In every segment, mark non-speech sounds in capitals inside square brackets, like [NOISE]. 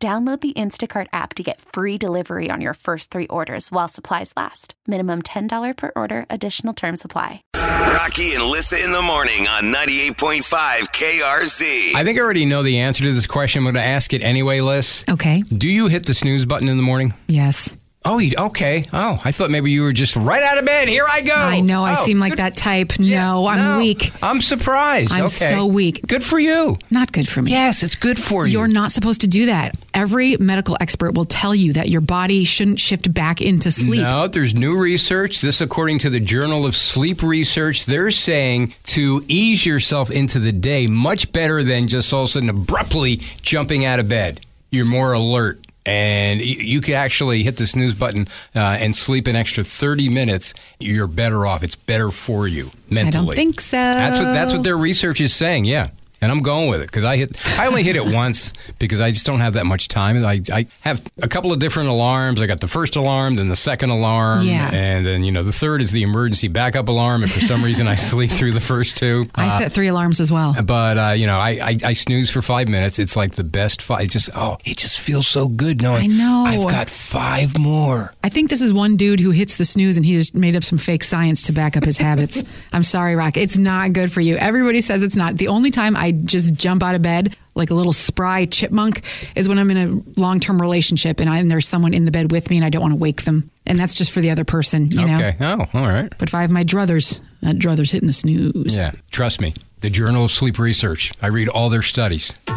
Download the Instacart app to get free delivery on your first three orders while supplies last. Minimum $10 per order, additional term supply. Rocky and Lissa in the morning on 98.5 KRZ. I think I already know the answer to this question. I'm going to ask it anyway, Liz. Okay. Do you hit the snooze button in the morning? Yes. Oh, you, okay. Oh, I thought maybe you were just right out of bed. Here I go. I know. I Oh, seem like good- that type. Yeah, no, I'm no. weak. I'm surprised. I'm okay. so weak. Good for you. Not good for me. Yes, it's good for you. You're not supposed to do that. Every medical expert will tell you that your body shouldn't shift back into sleep. No, there's new research. This, according to the Journal of Sleep Research, they're saying to ease yourself into the day much better than just all of a sudden abruptly jumping out of bed. You're more alert. And you could actually hit the snooze button uh, and sleep an extra 30 minutes. You're better off. It's better for you mentally. I don't think so. That's what that's what their research is saying. Yeah, and I'm going with it because I hit. I only hit it [LAUGHS] once because I just don't have that much time. I I have a couple of different alarms. I got the first alarm, then the second alarm, Yeah. and then you know the third is the emergency backup alarm. If for some reason I [LAUGHS] sleep through the first two, I set three alarms as well. but uh, you know I, I I snooze for five minutes. It's like the best five. It just oh, it just feels so good knowing I know. I've got five more. I think this is one dude who hits the snooze and he just made up some fake science to back up his habits. [LAUGHS] I'm sorry, Rock. It's not good for you. Everybody says it's not. The only time I just jump out of bed like a little spry chipmunk is when I'm in a long term relationship and, I, and there's someone in the bed with me and I don't want to wake them. And that's just for the other person, you know? Okay. Oh, all right. But if I have my druthers, that druther's hitting the snooze. Yeah, trust me. The Journal of Sleep Research. I read all their studies. [LAUGHS]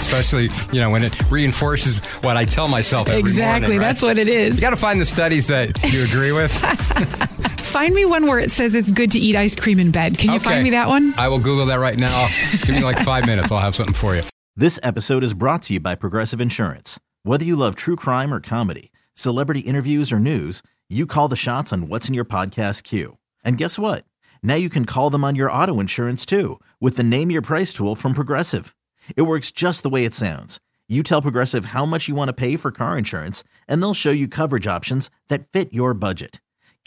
Especially, you know, when it reinforces what I tell myself every Exactly. morning. right? That's what it is. You got to find the studies that you agree with. [LAUGHS] Find me one where it says it's good to eat ice cream in bed. Can you Okay. find me that one? I will Google that right now. Give me like five minutes. I'll have something for you. This episode is brought to you by Progressive Insurance. Whether you love true crime or comedy, celebrity interviews or news, you call the shots on what's in your podcast queue. And guess what? Now you can call them on your auto insurance too with the Name Your Price tool from Progressive. It works just the way it sounds. You tell Progressive how much you want to pay for car insurance, and they'll show you coverage options that fit your budget.